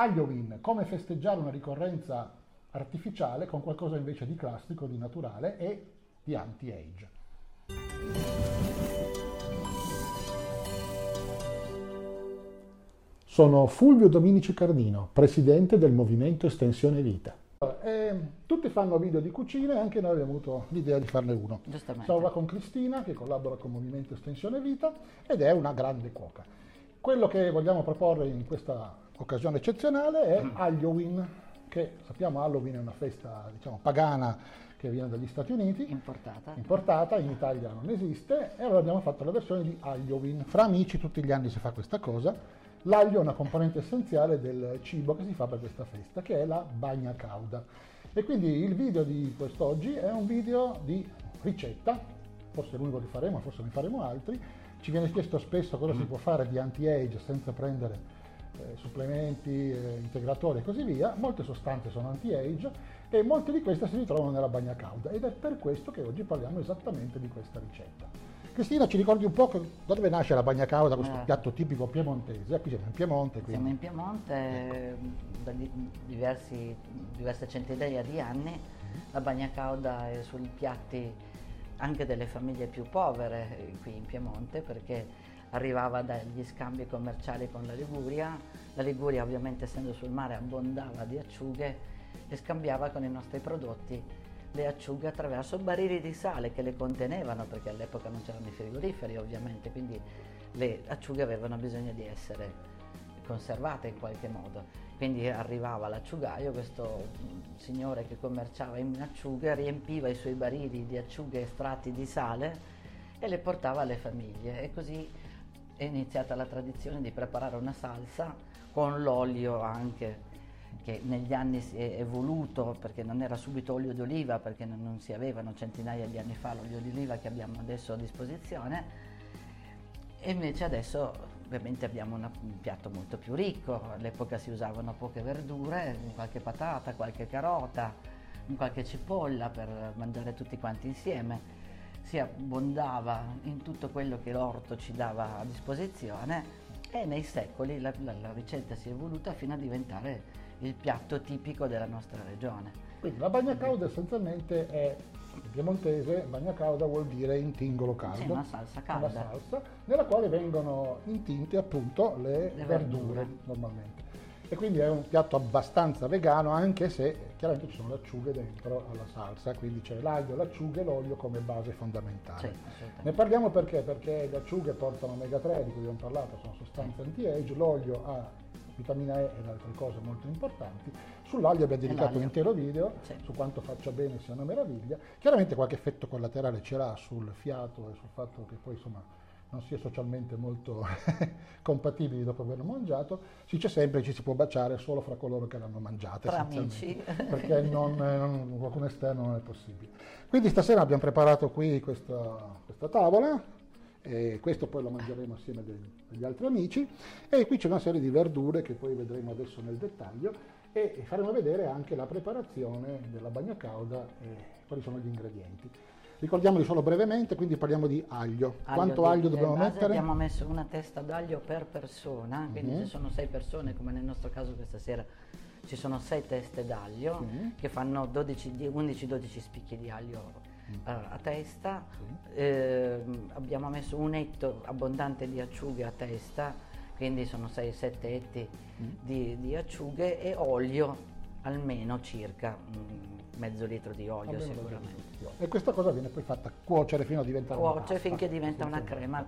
Halloween, come festeggiare una ricorrenza artificiale con qualcosa invece di classico, di naturale e di anti-age. Sono Fulvio Dominici Cardino, presidente del Movimento Estensione Vita. Eh, tutti fanno video di cucina e anche noi abbiamo avuto l'idea di farne uno. Siamo qua con Cristina che collabora con Movimento Estensione Vita ed è una grande cuoca. Quello che vogliamo proporre in questa occasione eccezionale è. Halloween, che sappiamo Halloween è una festa diciamo, pagana che viene dagli Stati Uniti. Importata. Importata, in Italia non esiste, e allora abbiamo fatto la versione di Halloween. Fra amici tutti gli anni si fa questa cosa. L'aglio è una componente essenziale del cibo che si fa per questa festa, che è la bagna cauda. E quindi il video di quest'oggi è un video di ricetta, forse l'unico che faremo, forse ne faremo altri. Ci viene chiesto spesso cosa si può fare di anti-age senza prendere eh, supplementi, eh, integratori e così via, molte sostanze sono anti-age e molte di queste si ritrovano nella bagna cauda ed è per questo che oggi parliamo esattamente di questa ricetta. Cristina, ci ricordi un po' da dove nasce la bagna cauda, questo eh. piatto tipico piemontese? Qui siamo in Piemonte. Quindi. Siamo in Piemonte da diversi, diverse centinaia di anni. La bagna cauda è sui piatti anche delle famiglie più povere qui in Piemonte perché arrivava dagli scambi commerciali con la Liguria, la Liguria ovviamente essendo sul mare abbondava di acciughe e scambiava con i nostri prodotti le acciughe attraverso barili di sale che le contenevano perché all'epoca non c'erano i frigoriferi ovviamente, quindi le acciughe avevano bisogno di essere conservate in qualche modo. Quindi arrivava l'acciugaio, questo signore che commerciava in acciughe riempiva i suoi barili di acciughe estratti di sale e le portava alle famiglie e così è iniziata la tradizione di preparare una salsa con l'olio anche che negli anni si è evoluto perché non era subito olio d'oliva perché non si avevano centinaia di anni fa l'olio d'oliva che abbiamo adesso a disposizione. E invece adesso ovviamente abbiamo una, un piatto molto più ricco, all'epoca si usavano poche verdure, qualche patata, qualche carota, qualche cipolla per mangiare tutti quanti insieme si abbondava in tutto quello che l'orto ci dava a disposizione e nei secoli la, la, la ricetta si è evoluta fino a diventare il piatto tipico della nostra regione. Quindi la bagna cauda essenzialmente è piemontese, bagna cauda vuol dire intingolo caldo. Sì, una salsa calda. Una salsa nella quale vengono intinte appunto le, le verdure, verdure normalmente e quindi è un piatto abbastanza vegano anche se chiaramente ci sono le acciughe dentro alla salsa, quindi c'è l'aglio, l'acciuga e l'olio come base fondamentale. Sì, ne parliamo perché? Perché le acciughe portano omega 3, di cui abbiamo parlato, sono sostanze anti-age, l'olio ha vitamina E ed altre cose molto importanti. Sull'aglio abbiamo dedicato un intero video sì. su quanto faccia bene sia una meraviglia. Chiaramente qualche effetto collaterale ce l'ha sul fiato e sul fatto che poi insomma non si è socialmente molto compatibili dopo averlo mangiato, si dice sempre che ci si può baciare solo fra coloro che l'hanno mangiato, tra amici. perché non, non, qualcuno esterno non è possibile. Quindi stasera abbiamo preparato qui questa, questa tavola, e questo poi lo mangeremo assieme agli altri amici, e qui c'è una serie di verdure che poi vedremo adesso nel dettaglio, e faremo vedere anche la preparazione della bagna cauda e quali sono gli ingredienti. Ricordiamoli solo brevemente, quindi parliamo di aglio. aglio Quanto aglio dobbiamo mettere? Abbiamo messo una testa d'aglio per persona, quindi mm-hmm. se sono sei persone, come nel nostro caso questa sera, ci sono sei teste d'aglio mm-hmm. che fanno 11-12 spicchi di aglio mm. a, a testa. Sì. Eh, abbiamo messo un etto abbondante di acciughe a testa, quindi sono 6-7 etti mm. di, di acciughe e olio almeno circa mm, mezzo litro di olio almeno sicuramente. E questa cosa viene poi fatta cuocere fino a diventare Cuocere finché diventa una crema.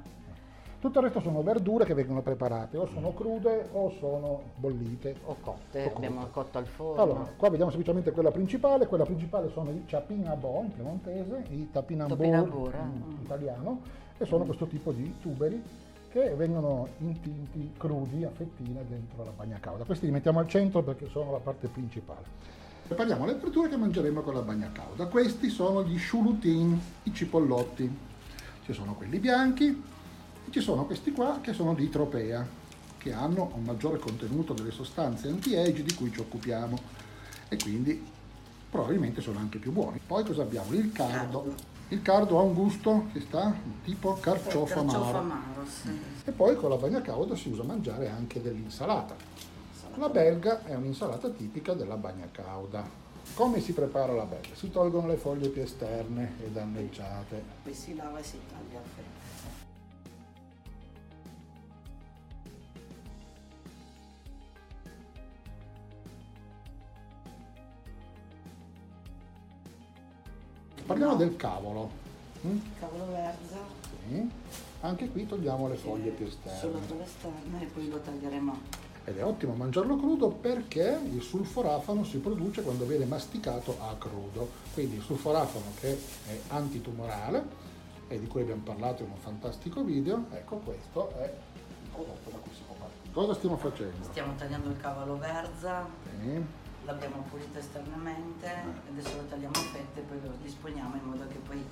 Tutto il resto sono verdure che vengono preparate, o sono crude o sono bollite. O cotte, o abbiamo cotto al forno. Allora, qua vediamo semplicemente quella principale, quella principale sono i ciapinabò in piemontese, i tapinambur in mm. italiano, e sono mm. questo tipo di tuberi che vengono intinti crudi a fettine dentro la bagna cauda. Questi li mettiamo al centro perché sono la parte principale. Prepariamo le verdure che mangeremo con la bagna cauda. Questi sono gli sciulutin, i cipollotti. Ci sono quelli bianchi e ci sono questi qua che sono di tropea, che hanno un maggiore contenuto delle sostanze anti-age di cui ci occupiamo e quindi probabilmente sono anche più buoni. Poi cosa abbiamo? Il cardo il cardo ha un gusto che sta tipo carciofo amaro. amaro sì. E poi con la bagna cauda si usa mangiare anche dell'insalata. La belga è un'insalata tipica della bagna cauda. Come si prepara la belga? Si tolgono le foglie più esterne e danneggiate. Poi si lava e si taglia a fette. Parliamo del cavolo. Mm? Cavolo verza, Sì. Anche qui togliamo le foglie più esterne. solo per l'esterno e poi lo taglieremo. Ed è ottimo mangiarlo crudo perché il sulforafano si produce quando viene masticato a crudo. Quindi il sulforafano che è antitumorale e di cui abbiamo parlato in un fantastico video, ecco questo è il prodotto da cui si può partire. Cosa stiamo facendo? Stiamo tagliando il cavolo verza, Sì. l'abbiamo pulito esternamente, adesso lo tagliamo a fette e poi lo disponiamo in modo che poi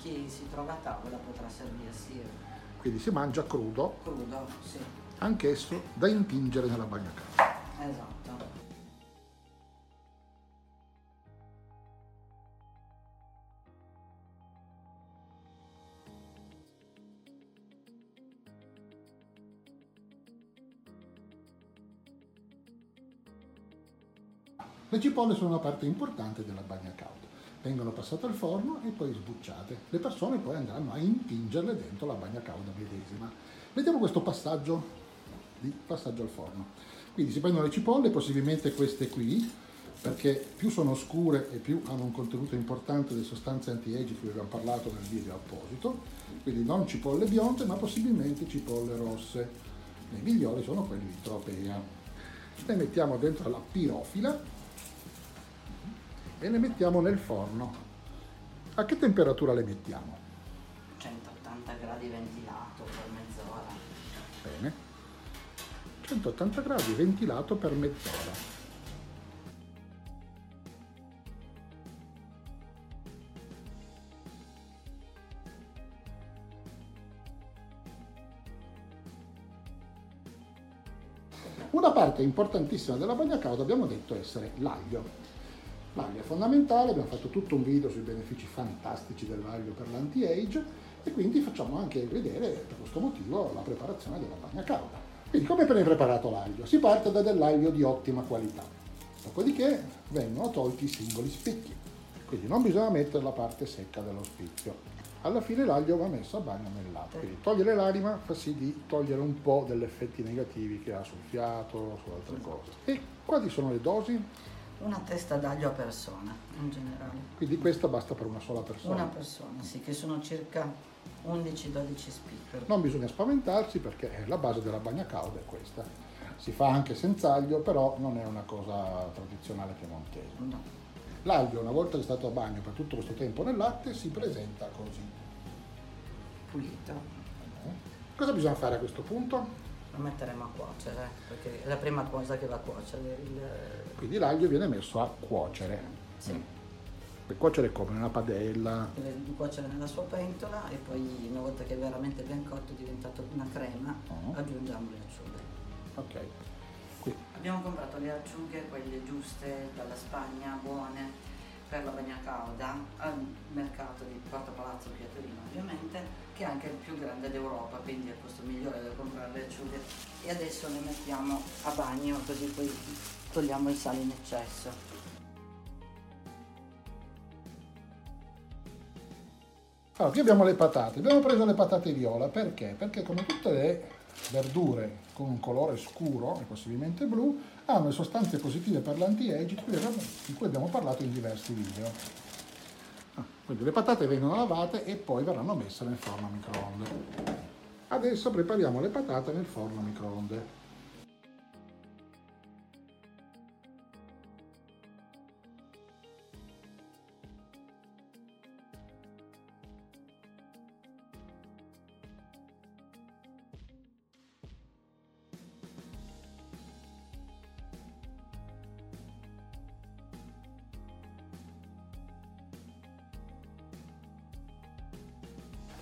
chi si trova a tavola potrà servirsi Quindi si mangia crudo, crudo, sì, anch'esso da intingere nella bagna calda. esatto. Le cipolle sono una parte importante della bagna calda. Vengono passate al forno e poi sbucciate. Le persone poi andranno a intingerle dentro la bagna calda medesima. Vediamo questo passaggio di passaggio al forno. Quindi si prendono le cipolle, possibilmente queste qui, perché più sono scure e più hanno un contenuto importante di sostanze anti-age di cui abbiamo parlato nel video apposito. Quindi non cipolle bionde, ma possibilmente cipolle rosse. Le migliori sono quelle di Tropea. Le mettiamo dentro la pirofila e le mettiamo nel forno. A che temperatura le mettiamo? 180 gradi ventilato per mezz'ora. Bene. 180 gradi ventilato per mezz'ora. Una parte importantissima della bagna cauda abbiamo detto essere l'aglio. L'aglio è fondamentale, abbiamo fatto tutto un video sui benefici fantastici dell'aglio per l'anti-age e quindi facciamo anche vedere per questo motivo la preparazione della bagna cauda. Quindi come viene preparato l'aglio? Si parte da dell'aglio di ottima qualità, dopodiché vengono tolti i singoli spicchi, quindi non bisogna mettere la parte secca dello spicchio. Alla fine l'aglio va messo a bagno nel latte, quindi togliere l'anima fa sì di togliere un po' degli effetti negativi che ha sul fiato, su altre cose. E quali sono le dosi? Una testa d'aglio a persona in generale. Quindi questa basta per una sola persona. Una persona, sì, che sono circa 11-12 spicchi. Non bisogna spaventarsi perché la base della bagna cauda è questa. Si fa anche senza aglio, però non è una cosa tradizionale piemontese. No. L'aglio, una volta che è stato a bagno per tutto questo tempo nel latte, si presenta così. Pulito. Cosa bisogna fare a questo punto? Lo metteremo a cuocere, perché è la prima cosa che va a cuocere. Il... Quindi l'aglio viene messo a cuocere. Sì. Per cuocere come? Nella padella? Deve cuocere nella sua pentola e poi una volta che è veramente ben cotto è diventato una crema, Oh. aggiungiamo le acciughe. Ok. Qui. Abbiamo comprato le acciughe, quelle giuste dalla Spagna, buone, per la bagna cauda, al mercato di Porta Palazzo Pietrino ovviamente, che è anche il più grande d'Europa, quindi è il posto migliore dove comprare le acciughe. E adesso le mettiamo a bagno così poi togliamo il sale in eccesso. Allora, qui abbiamo le patate. Abbiamo preso le patate viola perché? Perché come tutte le verdure con un colore scuro e possibilmente blu, hanno le sostanze positive per l'anti-age di cui abbiamo- di cui abbiamo parlato in diversi video. Ah, Quindi le patate vengono lavate e poi verranno messe nel forno a microonde. Adesso prepariamo le patate nel forno a microonde.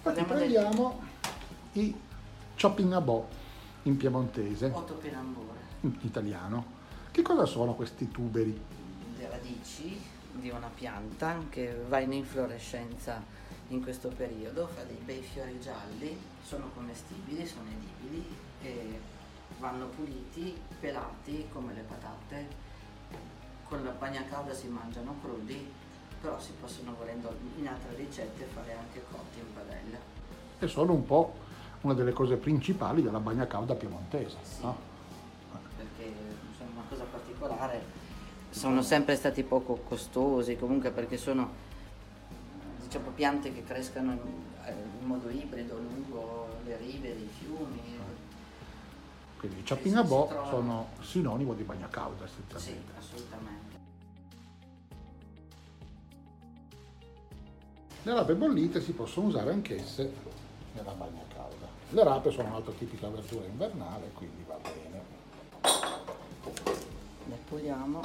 Infatti del- prendiamo i chopping a bo in piemontese, Otto penambure, in italiano. Che cosa sono questi tuberi? le radici di una pianta che va in inflorescenza in questo periodo, fa dei bei fiori gialli, sono commestibili, sono edibili e vanno puliti, pelati come le patate, con la bagna calda si mangiano crudi, però si possono volendo in altre ricette fare anche cotti. E sono un po' una delle cose principali della bagna calda piemontese. Sì. no? perché sono una cosa particolare. Sono sempre stati poco costosi comunque perché sono diciamo, piante che crescono in, eh, in modo ibrido lungo le rive dei fiumi. Quindi i Sì, ciappinabò si trova- sono sinonimo di bagna calda Sì, essenzialmente. assolutamente. Le rape bollite si possono usare anch'esse nella bagna calda. Le rape sono un'altra tipica verdura invernale, quindi va bene. Le puliamo.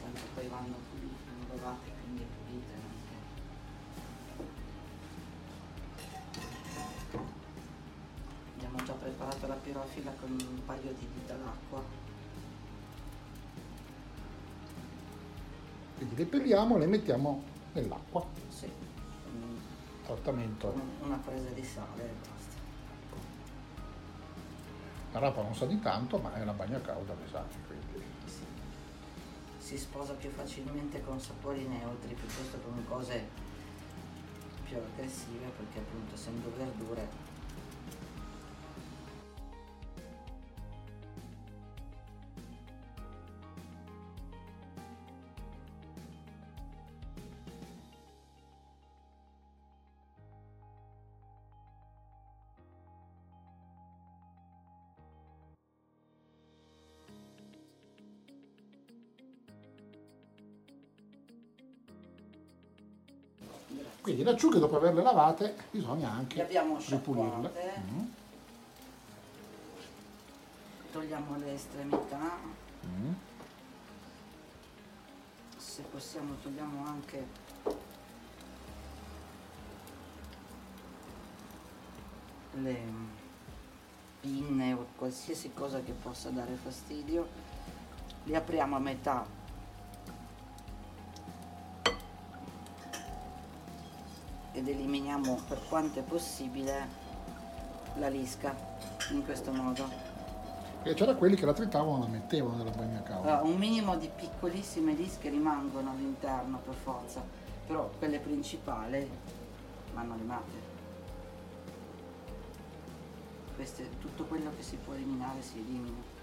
Tanto poi vanno pulite, vanno lavate, quindi pulite anche. Abbiamo già preparato la pirofila con un paio di dita d'acqua. Quindi le pelliamo e le mettiamo nell'acqua. Sì, Trattamento. un- una presa di sale e basta. La rapa non sa di tanto, ma è una bagna calda, le sa. Quindi. Sì. Si sposa più facilmente con sapori neutri piuttosto che con cose più aggressive perché appunto essendo verdure Quindi le acciughe dopo averle lavate bisogna anche ripulirle. Mm, togliamo le estremità, mm. se possiamo togliamo anche le pinne o qualsiasi cosa che possa dare fastidio, le apriamo a metà ed eliminiamo per quanto è possibile la lisca in questo modo. E c'era quelli che la tritavano e la mettevano nella bagna calda. Allora, un minimo di piccolissime lische rimangono all'interno per forza, però quelle principali vanno limate. Queste, tutto quello che si può eliminare si elimina.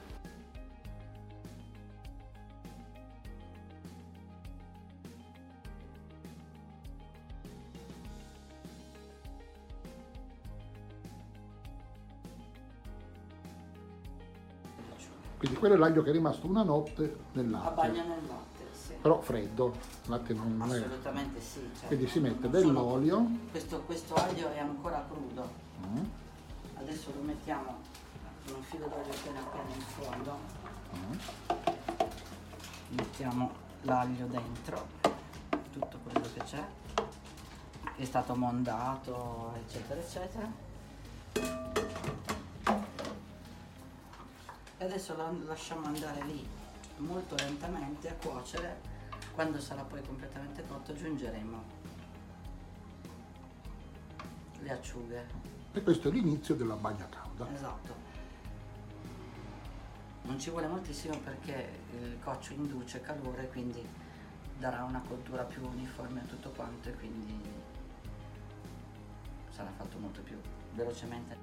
Quindi quello è l'aglio che è rimasto una notte nel A latte. bagno nel latte, sì. Però freddo, il latte non è. Assolutamente sì. certo. Quindi si mette Non dell'olio. Questo, questo aglio è ancora crudo. Mm, Adesso lo mettiamo con un filo d'olio appena appena in fondo. mm. mettiamo l'aglio dentro, tutto quello che c'è, che è stato mondato, eccetera, eccetera. E adesso lo lasciamo andare lì molto lentamente a cuocere. Quando sarà poi completamente cotto aggiungeremo le acciughe. E questo è l'inizio della bagna calda. Esatto. Non ci vuole moltissimo perché il coccio induce calore, quindi darà una cottura più uniforme a tutto quanto e quindi sarà fatto molto più velocemente.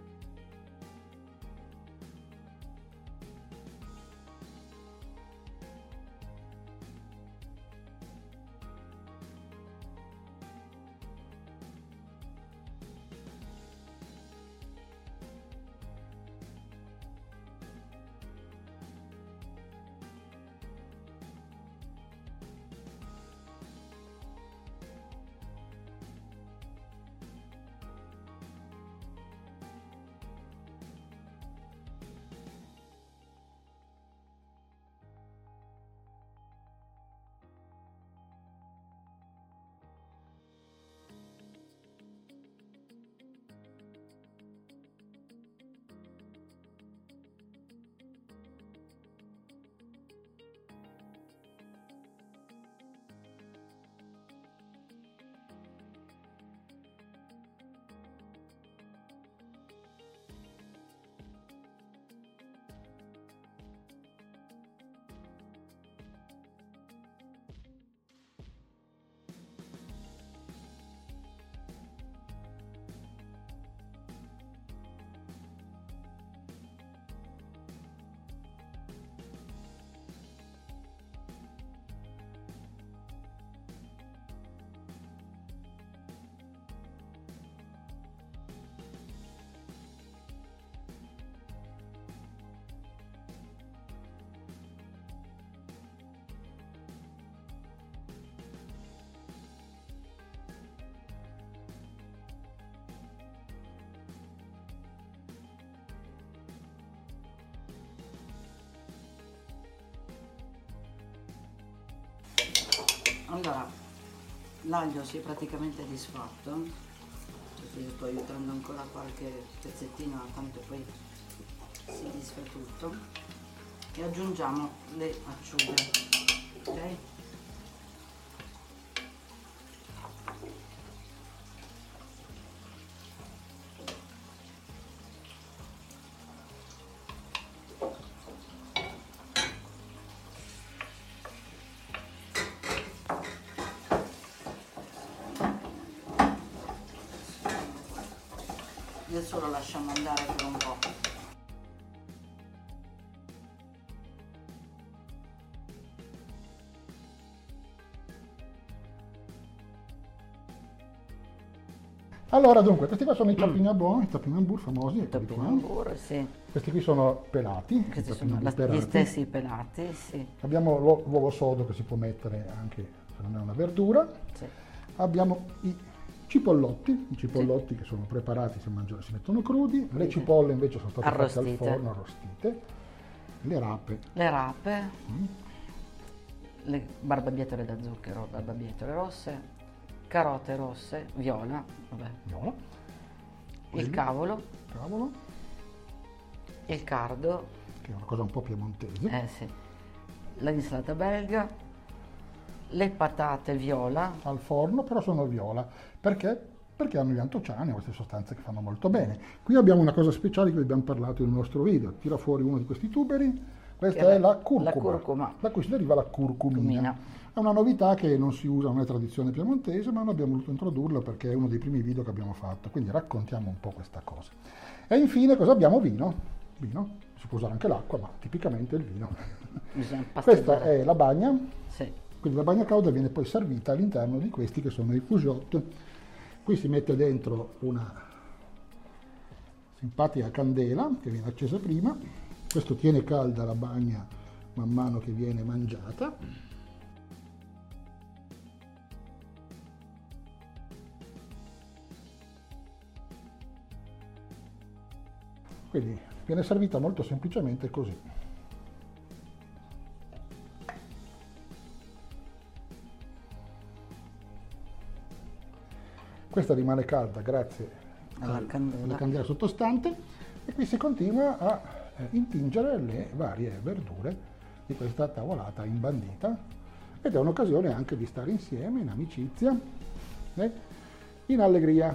Allora l'aglio si è praticamente disfatto così sto aiutando ancora qualche pezzettino tanto poi si disfa tutto. E aggiungiamo le acciughe ok adesso lo lasciamo andare per un po'. Allora, dunque, questi qua sono i Tapinabon, i Tapinambur famosi. I Tapinambur, sì. Questi qui sono pelati. Questi sono la, pelati. gli stessi pelati, sì. Abbiamo l'uovo sodo che si può mettere anche se non è una verdura. Sì. Abbiamo i Cipollotti, i cipollotti sì. che sono preparati, si, mangiano, si mettono crudi, le cipolle invece sono state arrostite. fatte al forno, arrostite, le rape. Le rape, mm. le barbabietole da zucchero, barbabietole rosse, carote rosse, viola, vabbè. viola. il cavolo, cavolo, il cardo, che è una cosa un po' piemontese, eh sì, l'insalata belga, le patate viola. Al forno, però sono viola. Perché? Perché hanno gli antociani, queste sostanze che fanno molto bene. Qui abbiamo una cosa speciale di cui abbiamo parlato nel nostro video. Tira fuori uno di questi tuberi. Questa che è la curcuma, la curcuma, da cui si deriva la curcumina. Cumina. È una novità che non si usa, non è tradizione piemontese, ma noi abbiamo voluto introdurla perché è uno dei primi video che abbiamo fatto. Quindi raccontiamo un po' questa cosa. E infine cosa abbiamo? Vino. Vino. Si può usare anche l'acqua, ma tipicamente il vino. Questa è la bagna. Sì. Quindi la bagna cauda viene poi servita all'interno di questi che sono i fougeot. Qui si mette dentro una simpatica candela che viene accesa prima. Questo tiene calda la bagna man mano che viene mangiata. Quindi viene servita molto semplicemente così. Questa rimane calda grazie alla candela. alla candela sottostante e qui si continua a eh, intingere le varie verdure di questa tavolata imbandita ed è un'occasione anche di stare insieme in amicizia, eh, in allegria.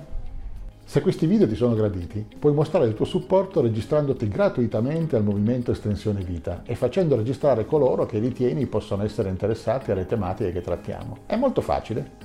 Se questi video ti sono graditi, puoi mostrare il tuo supporto registrandoti gratuitamente al movimento Estensione Vita e facendo registrare coloro che ritieni possano essere interessati alle tematiche che trattiamo. È molto facile.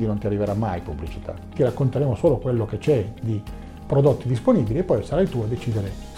quindi non ti arriverà mai pubblicità. Ti racconteremo solo quello che c'è di prodotti disponibili e poi sarai tu a decidere